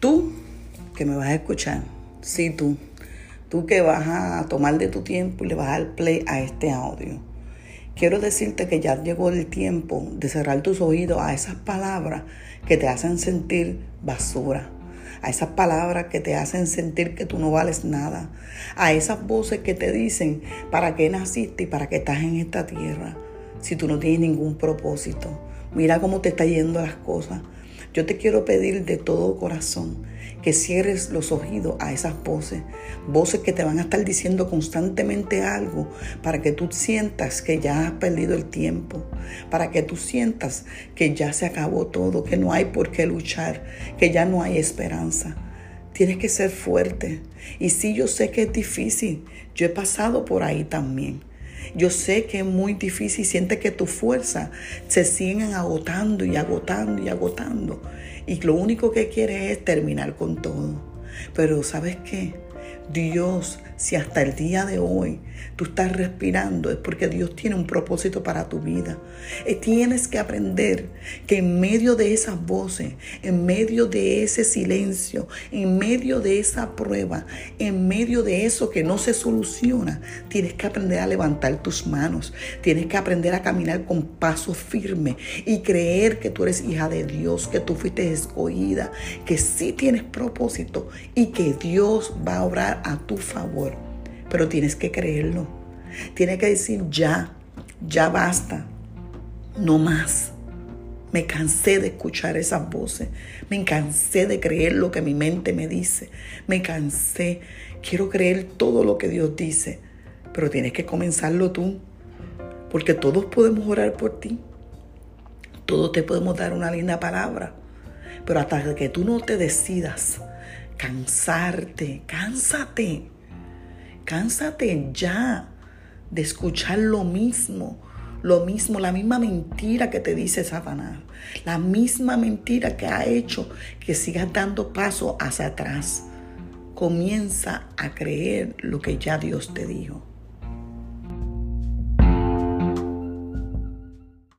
Tú que me vas a escuchar, sí tú, tú que vas a tomar de tu tiempo y le vas a dar play a este audio. Quiero decirte que ya llegó el tiempo de cerrar tus oídos a esas palabras que te hacen sentir basura, a esas palabras que te hacen sentir que tú no vales nada, a esas voces que te dicen para qué naciste y para qué estás en esta tierra si tú no tienes ningún propósito. Mira cómo te está yendo las cosas. Yo te quiero pedir de todo corazón que cierres los oídos a esas voces, voces que te van a estar diciendo constantemente algo para que tú sientas que ya has perdido el tiempo, para que tú sientas que ya se acabó todo, que no hay por qué luchar, que ya no hay esperanza. Tienes que ser fuerte. Y sí, yo sé que es difícil. Yo he pasado por ahí también. Yo sé que es muy difícil, siente que tu fuerza se siguen agotando y agotando y agotando. Y lo único que quieres es terminar con todo. Pero ¿sabes qué? Dios, si hasta el día de hoy tú estás respirando, es porque Dios tiene un propósito para tu vida. Y tienes que aprender que en medio de esas voces, en medio de ese silencio, en medio de esa prueba, en medio de eso que no se soluciona, tienes que aprender a levantar tus manos, tienes que aprender a caminar con paso firme y creer que tú eres hija de Dios, que tú fuiste escogida, que sí tienes propósito y que Dios va a obrar a tu favor. Pero tienes que creerlo. Tienes que decir ya, ya basta, no más. Me cansé de escuchar esas voces. Me cansé de creer lo que mi mente me dice. Me cansé. Quiero creer todo lo que Dios dice. Pero tienes que comenzarlo tú. Porque todos podemos orar por ti. Todos te podemos dar una linda palabra. Pero hasta que tú no te decidas cansarte, cánsate, cánsate ya de escuchar lo mismo, lo mismo, la misma mentira que te dice Satanás, la misma mentira que ha hecho que sigas dando paso hacia atrás. Comienza a creer lo que ya Dios te dijo.